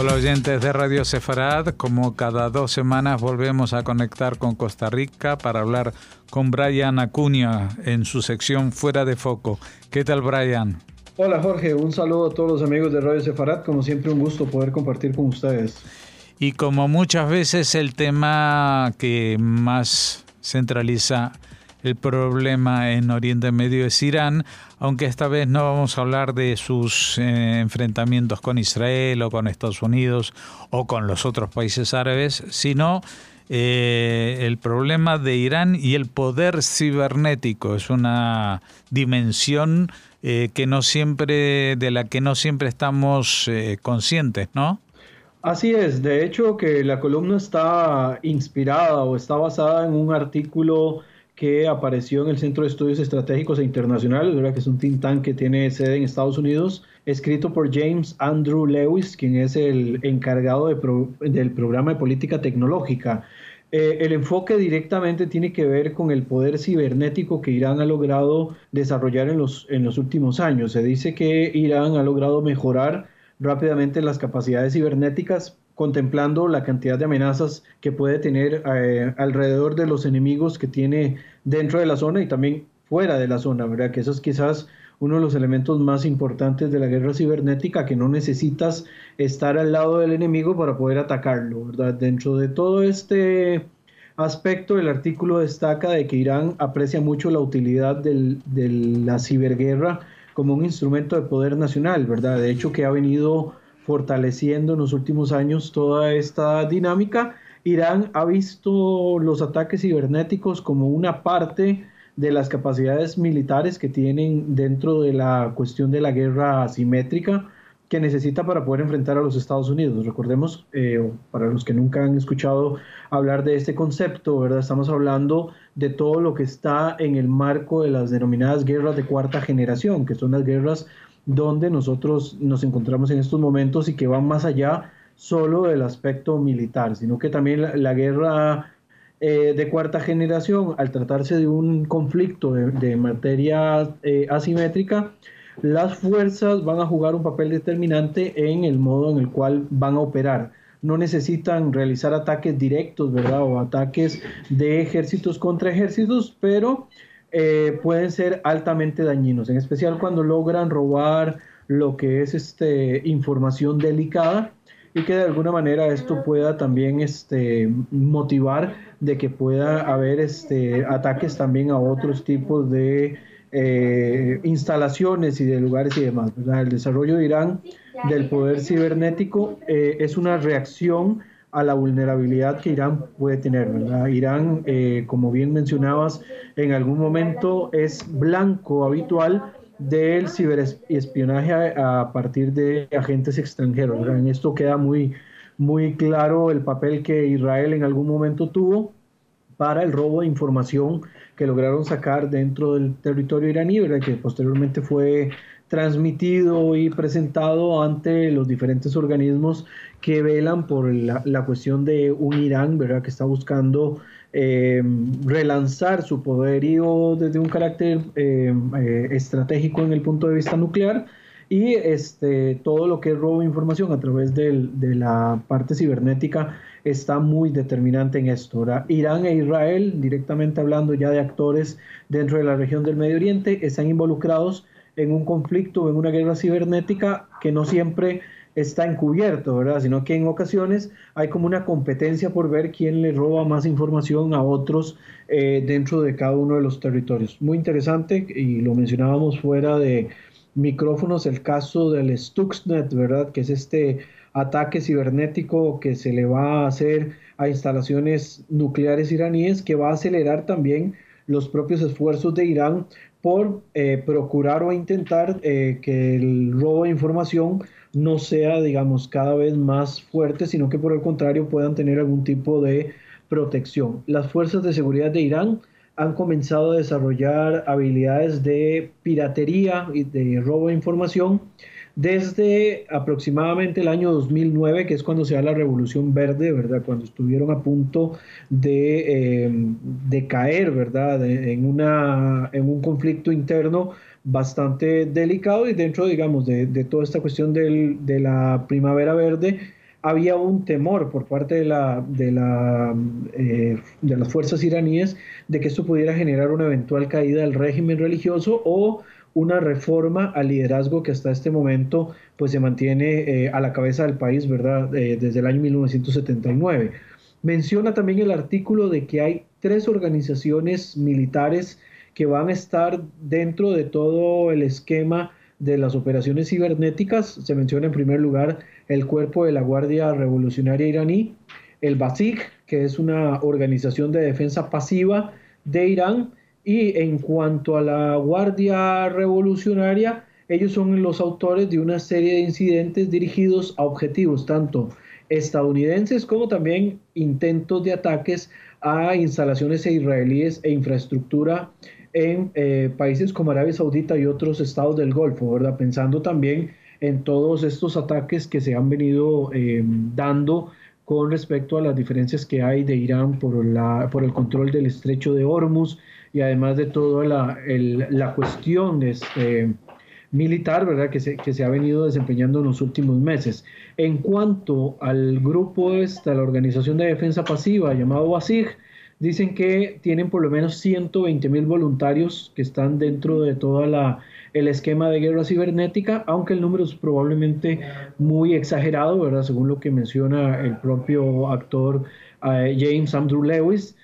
Hola oyentes de Radio Sefarad, como cada dos semanas volvemos a conectar con Costa Rica para hablar con Brian Acuña en su sección Fuera de Foco. ¿Qué tal Brian? Hola Jorge, un saludo a todos los amigos de Radio Sefarad, como siempre un gusto poder compartir con ustedes. Y como muchas veces el tema que más centraliza el problema en Oriente Medio es Irán, aunque esta vez no vamos a hablar de sus eh, enfrentamientos con Israel o con Estados Unidos o con los otros países árabes, sino eh, el problema de Irán y el poder cibernético. Es una dimensión eh, que no siempre, de la que no siempre estamos conscientes, ¿no? Así es, de hecho que la columna está inspirada o está basada en un artículo que apareció en el Centro de Estudios Estratégicos e Internacionales, ¿verdad? que es un think tank que tiene sede en Estados Unidos, escrito por James Andrew Lewis, quien es el encargado del programa de política tecnológica. Eh, el enfoque directamente tiene que ver con el poder cibernético que Irán ha logrado desarrollar en los, en los últimos años. Se dice que Irán ha logrado mejorar rápidamente las capacidades cibernéticas contemplando la cantidad de amenazas que puede tener eh, alrededor de los enemigos que tiene dentro de la zona y también fuera de la zona, ¿verdad? Que eso es quizás uno de los elementos más importantes de la guerra cibernética, que no necesitas estar al lado del enemigo para poder atacarlo, ¿verdad? Dentro de todo este aspecto, el artículo destaca de que Irán aprecia mucho la utilidad de la ciberguerra como un instrumento de poder nacional, ¿verdad? De hecho, que ha venido fortaleciendo en los últimos años toda esta dinámica. Irán ha visto los ataques cibernéticos como una parte de las capacidades militares que tienen dentro de la cuestión de la guerra asimétrica que necesita para poder enfrentar a los Estados Unidos. Recordemos, eh, para los que nunca han escuchado hablar de este concepto, ¿verdad? Estamos hablando de todo lo que está en el marco de las denominadas guerras de cuarta generación, que son las guerras donde nosotros nos encontramos en estos momentos y que van más allá solo del aspecto militar, sino que también la, guerra eh, de cuarta generación, al tratarse de un conflicto de, materia eh, asimétrica, las fuerzas van a jugar un papel determinante en el modo en el cual van a operar. No necesitan realizar ataques directos, ¿verdad? O ataques de ejércitos contra ejércitos, pero eh, pueden ser altamente dañinos, en especial cuando logran robar lo que es este, información delicada y que de alguna manera esto pueda también este, motivar de que pueda haber este, ataques también a otros tipos de eh, instalaciones y de lugares y demás. El desarrollo de Irán del poder cibernético eh, es una reacción a la vulnerabilidad que Irán puede tener. Irán, eh, como bien mencionabas, en algún momento es blanco habitual del ciberespionaje a, partir de agentes extranjeros. En esto queda muy, muy claro el papel que Israel en algún momento tuvo para el robo de información que lograron sacar dentro del territorio iraní, ¿verdad? que posteriormente fue transmitido y presentado ante los diferentes organismos que velan por la, cuestión de un Irán, ¿verdad? Que está buscando eh, relanzar su poderío desde un carácter eh, eh, estratégico en el punto de vista nuclear y este, todo lo que es robo de información a través de la parte cibernética está muy determinante en esto. Irán e Israel, directamente hablando ya de actores dentro de la región del Medio Oriente, están involucrados en un conflicto, en una guerra cibernética que no siempre está encubierto, ¿verdad? Sino que en ocasiones hay como una competencia por ver quién le roba más información a otros eh, dentro de cada uno de los territorios. Muy interesante y lo mencionábamos fuera de micrófonos el caso del Stuxnet, ¿verdad? Que es este ataque cibernético que se le va a hacer a instalaciones nucleares iraníes que va a acelerar también los propios esfuerzos de Irán por eh, procurar o intentar eh, que el robo de información no sea, digamos, cada vez más fuerte, sino que por el contrario puedan tener algún tipo de protección. Las fuerzas de seguridad de Irán han comenzado a desarrollar habilidades de piratería y de robo de información desde aproximadamente el año 2009, que es cuando se da la Revolución Verde, ¿verdad? Cuando estuvieron a punto de, eh, caer, ¿verdad? en, una, en un conflicto interno bastante delicado y dentro, digamos, de, toda esta cuestión de la Primavera Verde, había un temor por parte de, la, de, la, eh, de las fuerzas iraníes de que esto pudiera generar una eventual caída del régimen religioso o una reforma al liderazgo que hasta este momento pues se mantiene eh, a la cabeza del país, ¿verdad? Eh, desde el año 1979. Menciona también el artículo de que hay tres organizaciones militares que van a estar dentro de todo el esquema de las operaciones cibernéticas. Se menciona en primer lugar el cuerpo de la Guardia Revolucionaria iraní, el BASIG, que es una organización de defensa pasiva de Irán, y en cuanto a la Guardia Revolucionaria, ellos son los autores de una serie de incidentes dirigidos a objetivos tanto estadounidenses como también intentos de ataques a instalaciones israelíes e infraestructura en eh, países como Arabia Saudita y otros estados del Golfo, ¿verdad? Pensando también en todos estos ataques que se han venido eh, dando con respecto a las diferencias que hay de Irán por, la, el control del estrecho de Hormuz y además de toda la, la cuestión este, militar ¿verdad? Que, se, que se ha venido desempeñando en los últimos meses. En cuanto al grupo, esta, la Organización de Defensa Pasiva llamado BASIG, dicen que tienen por lo menos 120 mil voluntarios que están dentro de todo el esquema de guerra cibernética, aunque el número es probablemente muy exagerado, ¿verdad? Según lo que menciona el propio actor eh, James Andrew Lewis.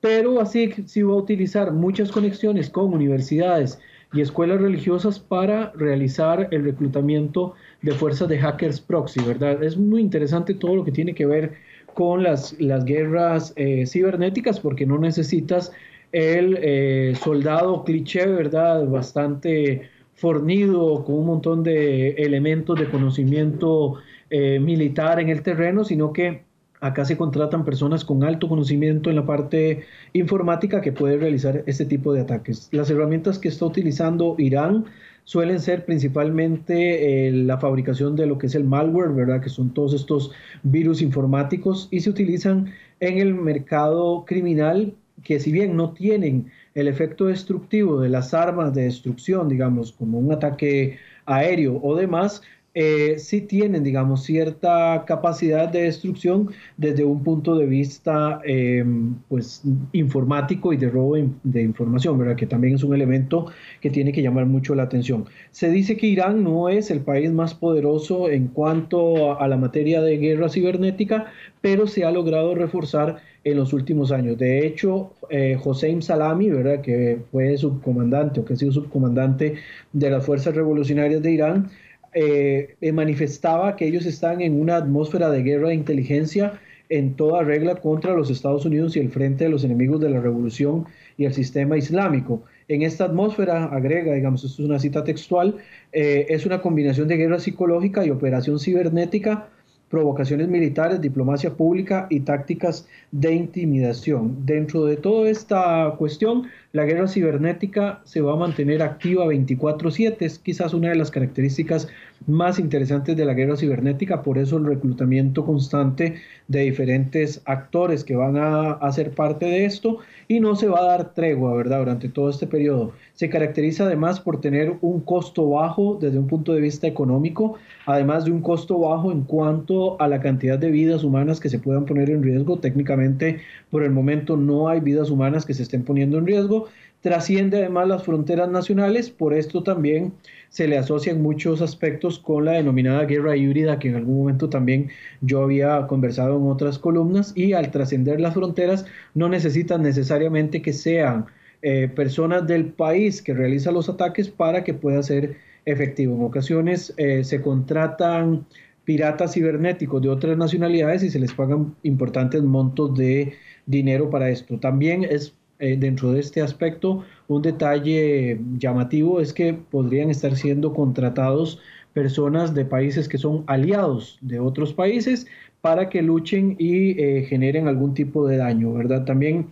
Pero así sí va a utilizar muchas conexiones con universidades y escuelas religiosas para realizar el reclutamiento de fuerzas de hackers proxy, ¿verdad? Es muy interesante todo lo que tiene que ver con las, las guerras eh, cibernéticas porque no necesitas el eh, soldado cliché, ¿verdad? Bastante fornido, con un montón de elementos de conocimiento eh, militar en el terreno, sino que acá se contratan personas con alto conocimiento en la parte informática que pueden realizar este tipo de ataques. Las herramientas que está utilizando Irán suelen ser principalmente eh, la fabricación de lo que es el malware, ¿verdad? Que son todos estos virus informáticos y se utilizan en el mercado criminal que si bien no tienen el efecto destructivo de las armas de destrucción, digamos, como un ataque aéreo o demás, eh, sí tienen, digamos, cierta capacidad de destrucción desde un punto de vista, em, pues, informático y de robo de información, ¿verdad? Que también es un elemento que tiene que llamar mucho la atención. Se dice que Irán no es el país más poderoso en cuanto a, la materia de guerra cibernética, pero se ha logrado reforzar en los últimos años. De hecho, eh, Hossein Salami, ¿verdad? que fue subcomandante o que ha sido subcomandante de las Fuerzas Revolucionarias de Irán, eh, eh, manifestaba que ellos están en una atmósfera de guerra de inteligencia en toda regla contra los Estados Unidos y el frente de los enemigos de la revolución y el sistema islámico. En esta atmósfera, agrega, digamos, esto es una cita textual, eh, es una combinación de guerra psicológica y operación cibernética provocaciones militares, diplomacia pública y tácticas de intimidación. Dentro de toda esta cuestión, la guerra cibernética se va a mantener activa 24/7, es quizás una de las características más interesantes de la guerra cibernética, por eso el reclutamiento constante de diferentes actores que van a hacer parte de esto y no se va a dar tregua, ¿verdad?, durante todo este periodo. Se caracteriza además por tener un costo bajo desde un punto de vista económico, además de un costo bajo en cuanto a la cantidad de vidas humanas que se puedan poner en riesgo. Técnicamente, por el momento no hay vidas humanas que se estén poniendo en riesgo. Trasciende además las fronteras nacionales, por esto también se le asocian muchos aspectos con la denominada guerra híbrida, que en algún momento también yo había conversado en otras columnas, y al trascender las fronteras no necesitan necesariamente que sean eh, personas del país que realizan los ataques para que pueda ser efectivo. En ocasiones eh, se contratan piratas cibernéticos de otras nacionalidades y se les pagan importantes montos de dinero para esto. También es eh, dentro de este aspecto un detalle llamativo es que podrían estar siendo contratados personas de países que son aliados de otros países para que luchen y eh, generen algún tipo de daño, ¿verdad? También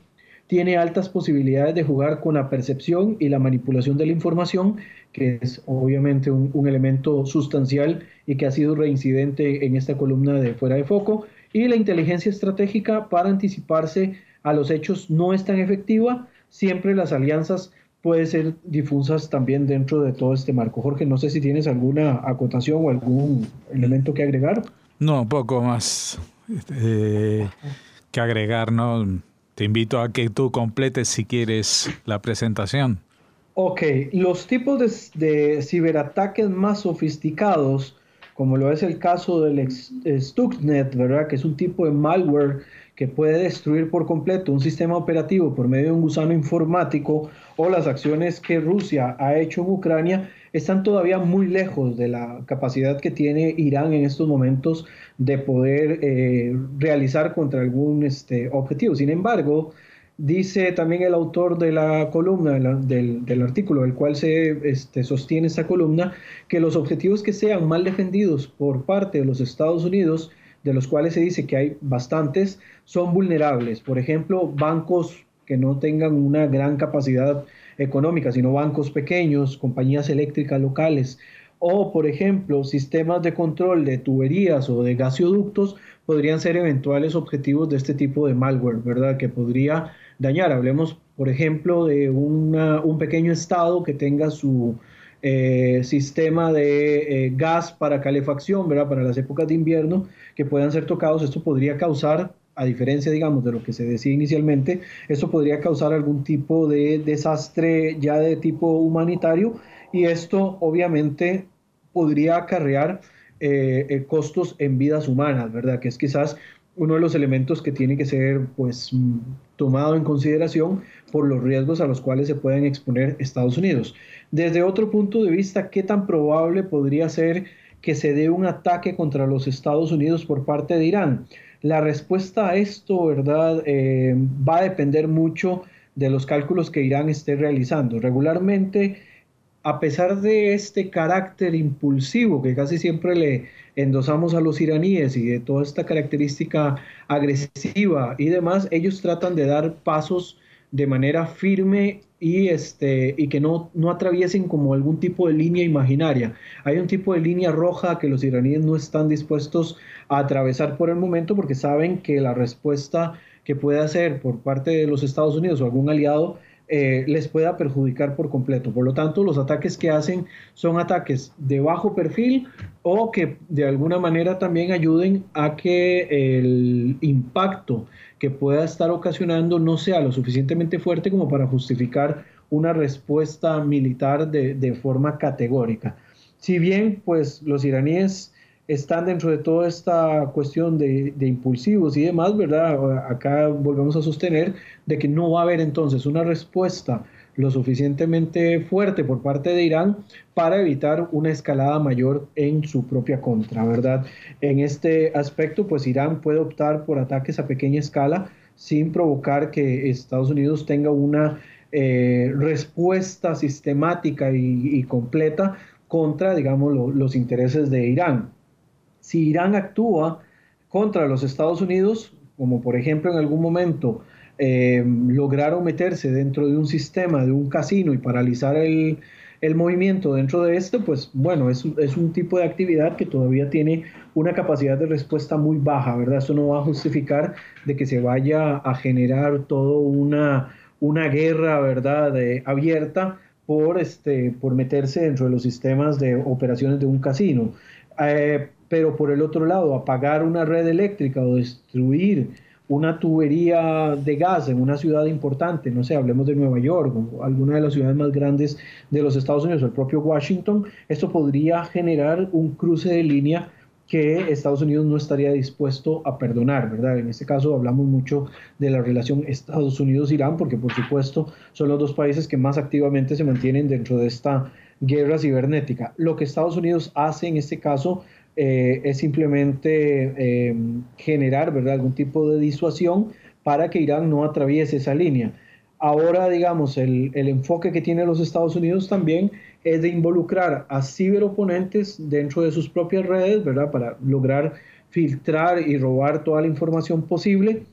tiene altas posibilidades de jugar con la percepción y la manipulación de la información, que es obviamente un, un, elemento sustancial y que ha sido reincidente en esta columna de fuera de foco, y la inteligencia estratégica para anticiparse a los hechos no es tan efectiva, siempre las alianzas pueden ser difusas también dentro de todo este marco. Jorge, no sé si tienes alguna acotación o algún elemento que agregar. No, poco más este, que agregar, ¿no? Te invito a que tú completes si quieres la presentación. Ok, los tipos de, ciberataques más sofisticados, como lo es el caso del Stuxnet, ¿verdad? Que es un tipo de malware que puede destruir por completo un sistema operativo por medio de un gusano informático o las acciones que Rusia ha hecho en Ucrania, están todavía muy lejos de la capacidad que tiene Irán en estos momentos de poder eh, realizar contra algún este, objetivo. Sin embargo, Dice también el autor de la columna, del, artículo del cual se este, sostiene esta columna, que los objetivos que sean mal defendidos por parte de los Estados Unidos, de los cuales se dice que hay bastantes, son vulnerables. Por ejemplo, bancos que no tengan una gran capacidad económica, sino bancos pequeños, compañías eléctricas locales, o por ejemplo, sistemas de control de tuberías o de gasoductos podrían ser eventuales objetivos de este tipo de malware, ¿verdad? Que podría dañar. Hablemos, por ejemplo, de un pequeño estado que tenga su eh, sistema de eh, gas para calefacción, ¿verdad? Para las épocas de invierno, que puedan ser tocados. Esto podría causar, a diferencia, digamos, de lo que se decía inicialmente, esto podría causar algún tipo de desastre ya de tipo humanitario y esto obviamente podría acarrear eh, costos en vidas humanas, ¿verdad? Que es quizás uno de los elementos que tiene que ser pues tomado en consideración por los riesgos a los cuales se pueden exponer Estados Unidos. Desde otro punto de vista, ¿qué tan probable podría ser que se dé un ataque contra los Estados Unidos por parte de Irán? La respuesta a esto, ¿verdad? Eh, va a depender mucho de los cálculos que Irán esté realizando. Regularmente, a pesar de este carácter impulsivo que casi siempre le endosamos a los iraníes y de toda esta característica agresiva y demás, ellos tratan de dar pasos de manera firme y, este, y que no, no atraviesen como algún tipo de línea imaginaria. Hay un tipo de línea roja que los iraníes no están dispuestos a atravesar por el momento porque saben que la respuesta que puede hacer por parte de los Estados Unidos o algún aliado eh, les pueda perjudicar por completo. Por lo tanto, los ataques que hacen son ataques de bajo perfil o que de alguna manera también ayuden a que el impacto que pueda estar ocasionando no sea lo suficientemente fuerte como para justificar una respuesta militar de, de forma categórica. Si bien, pues los iraníes están dentro de toda esta cuestión de, impulsivos y demás, ¿verdad? Acá volvemos a sostener de que no va a haber entonces una respuesta lo suficientemente fuerte por parte de Irán para evitar una escalada mayor en su propia contra, ¿verdad? En este aspecto, pues Irán puede optar por ataques a pequeña escala sin provocar que Estados Unidos tenga una eh, respuesta sistemática y, completa contra, digamos, los intereses de Irán si Irán actúa contra los Estados Unidos, como por ejemplo en algún momento eh, lograron meterse dentro de un sistema, de un casino y paralizar el, movimiento dentro de esto, pues bueno, es, es, un tipo de actividad que todavía tiene una capacidad de respuesta muy baja, ¿verdad? Eso no va a justificar de que se vaya a generar toda una, una guerra, ¿verdad?, abierta por, este, por meterse dentro de los sistemas de operaciones de un casino. Eh, pero por el otro lado, apagar una red eléctrica o destruir una tubería de gas en una ciudad importante, no sé, hablemos de Nueva York o alguna de las ciudades más grandes de los Estados Unidos, el propio Washington, esto podría generar un cruce de línea que Estados Unidos no estaría dispuesto a perdonar, ¿verdad? En este caso hablamos mucho de la relación Estados Unidos-Irán, porque por supuesto son los dos países que más activamente se mantienen dentro de esta guerra cibernética. Lo que Estados Unidos hace en este caso eh, es simplemente eh, generar ¿verdad? algún tipo de disuasión para que Irán no atraviese esa línea. Ahora, digamos, el, el, enfoque que tiene los Estados Unidos también es de involucrar a ciberoponentes dentro de sus propias redes, ¿verdad? Para lograr filtrar y robar toda la información posible.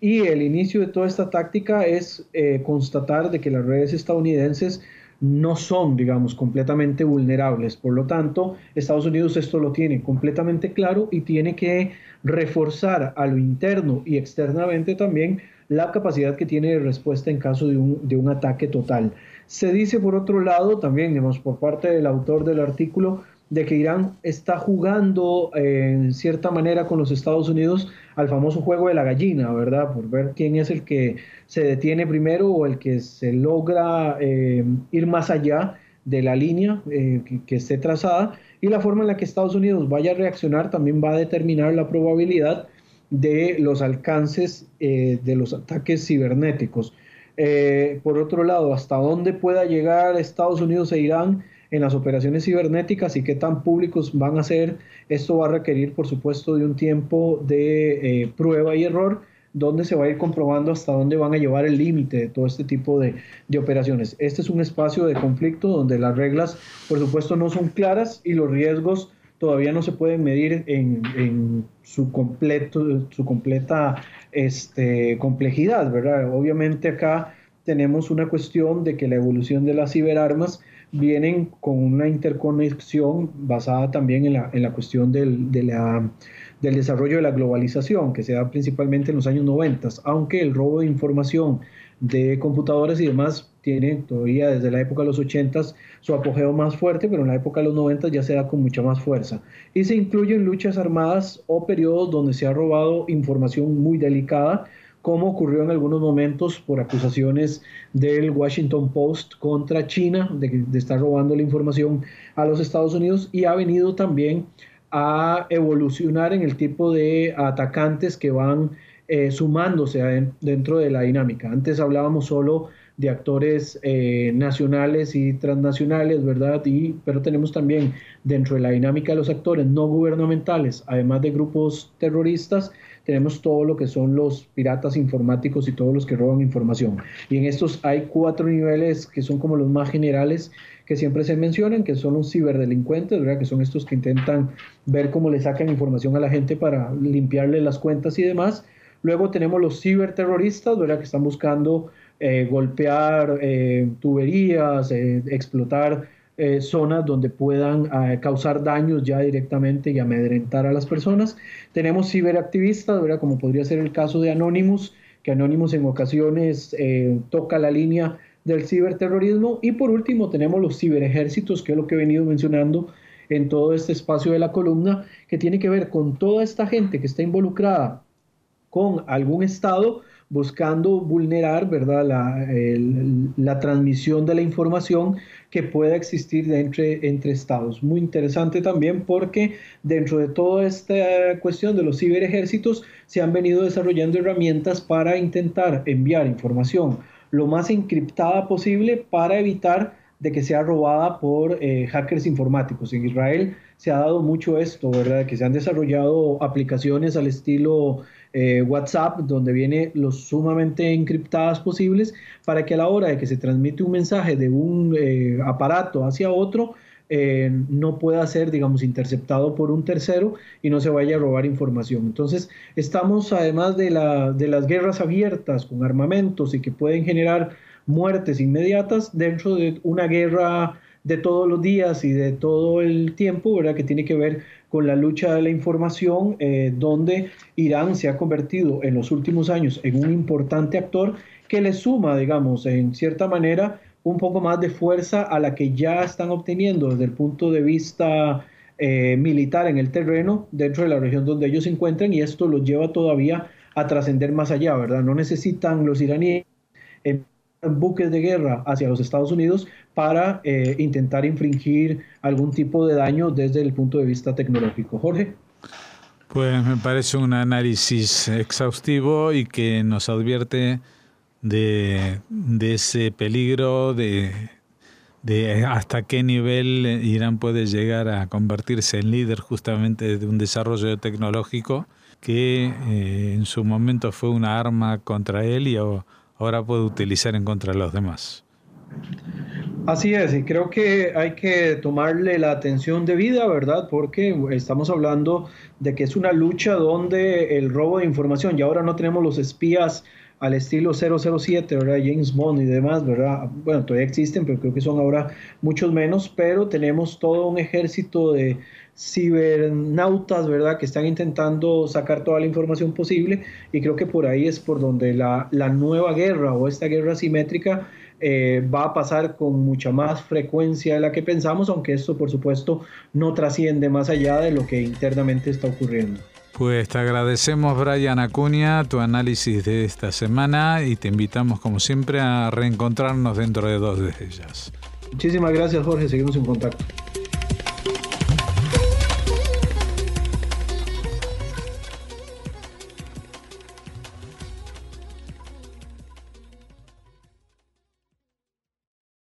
Y el inicio de toda esta táctica es eh, constatar de que las redes estadounidenses no son, digamos, completamente vulnerables. Por lo tanto, Estados Unidos esto lo tiene completamente claro y tiene que reforzar a lo interno y externamente también la capacidad que tiene de respuesta en caso de un, ataque total. Se dice, por otro lado, también, digamos, por parte del autor del artículo, de que Irán está jugando eh, en cierta manera con los Estados Unidos al famoso juego de la gallina, ¿verdad? Por ver quién es el que se detiene primero o el que se logra eh, ir más allá de la línea eh, que, esté trazada y la forma en la que Estados Unidos vaya a reaccionar también va a determinar la probabilidad de los alcances de los ataques cibernéticos. por otro lado, hasta dónde pueda llegar Estados Unidos e Irán en las operaciones cibernéticas y qué tan públicos van a ser. Esto va a requerir, por supuesto, de un tiempo de eh, prueba y error donde se va a ir comprobando hasta dónde van a llevar el límite de todo este tipo de, operaciones. Este es un espacio de conflicto donde las reglas, por supuesto, no son claras y los riesgos todavía no se pueden medir en, su, completo, su completa este, complejidad, ¿verdad? Obviamente acá tenemos una cuestión de que la evolución de las ciberarmas vienen con una interconexión basada también en la, en la cuestión del, del desarrollo de la globalización, que se da principalmente en los años 90, aunque el robo de información de computadoras y demás tiene todavía desde la época de los 80 su apogeo más fuerte, pero en la época de los 90 ya se da con mucha más fuerza. Y se incluyen luchas armadas o periodos donde se ha robado información muy delicada, como ocurrió en algunos momentos por acusaciones del Washington Post contra China de, estar robando la información a los Estados Unidos y ha venido también a evolucionar en el tipo de atacantes que van eh, sumándose dentro de la dinámica. Antes hablábamos solo de actores eh, nacionales y transnacionales, ¿verdad? Y, pero tenemos también dentro de la dinámica de los actores no gubernamentales, además de grupos terroristas, tenemos todo lo que son los piratas informáticos y todos los que roban información. Y en estos hay cuatro niveles que son como los más generales que siempre se mencionan, que son los ciberdelincuentes, ¿verdad? que son estos que intentan ver cómo le sacan información a la gente para limpiarle las cuentas y demás. Luego tenemos los ciberterroristas, ¿verdad? que están buscando eh, golpear eh, tuberías, eh, explotar eh, zonas donde puedan eh, causar daños ya directamente y amedrentar a las personas. Tenemos ciberactivistas, como podría ser el caso de Anonymous, que Anonymous en ocasiones eh, toca la línea del ciberterrorismo. Y por último tenemos los ciberejércitos, que es lo que he venido mencionando en todo este espacio de la columna, que tiene que ver con toda esta gente que está involucrada con algún Estado buscando vulnerar ¿verdad? La, transmisión de la información que pueda existir entre, entre estados. Muy interesante también porque dentro de toda esta cuestión de los ciberejércitos se han venido desarrollando herramientas para intentar enviar información lo más encriptada posible para evitar de que sea robada por eh, hackers informáticos. En Israel se ha dado mucho esto, ¿verdad? Que se han desarrollado aplicaciones al estilo eh, WhatsApp, donde viene lo sumamente encriptadas posibles, para que a la hora de que se transmite un mensaje de un eh, aparato hacia otro, eh, no pueda ser, digamos, interceptado por un tercero y no se vaya a robar información. Entonces, estamos además de, la, de las guerras abiertas con armamentos y que pueden generar muertes inmediatas dentro de una guerra de todos los días y de todo el tiempo, ¿verdad? Que tiene que ver con la lucha de la información, eh, donde Irán se ha convertido en los últimos años en un importante actor que le suma, digamos, en cierta manera, un poco más de fuerza a la que ya están obteniendo desde el punto de vista eh, militar en el terreno dentro de la región donde ellos se encuentran y esto los lleva todavía a trascender más allá, ¿verdad? No necesitan los iraníes buques de guerra hacia los Estados Unidos para eh, intentar infringir algún tipo de daño desde el punto de vista tecnológico. Jorge. Pues me parece un análisis exhaustivo y que nos advierte de, ese peligro, de, hasta qué nivel Irán puede llegar a convertirse en líder justamente de un desarrollo tecnológico que eh, en su momento fue una arma contra él y ahora puede utilizar en contra de los demás. Así es, y creo que hay que tomarle la atención debida, ¿verdad? Porque estamos hablando de que es una lucha donde el robo de información, y ahora no tenemos los espías al estilo 007, ¿verdad? James Bond y demás, ¿verdad? Bueno, todavía existen, pero creo que son ahora muchos menos, pero tenemos todo un ejército de cibernautas, ¿verdad? Que están intentando sacar toda la información posible y creo que por ahí es por donde la, nueva guerra o esta guerra simétrica eh, va a pasar con mucha más frecuencia de la que pensamos, aunque esto por supuesto no trasciende más allá de lo que internamente está ocurriendo. Pues te agradecemos, Brian Acuña, tu análisis de esta semana y te invitamos, como siempre, a reencontrarnos dentro de dos de ellas. Muchísimas gracias, Jorge. Seguimos en contacto.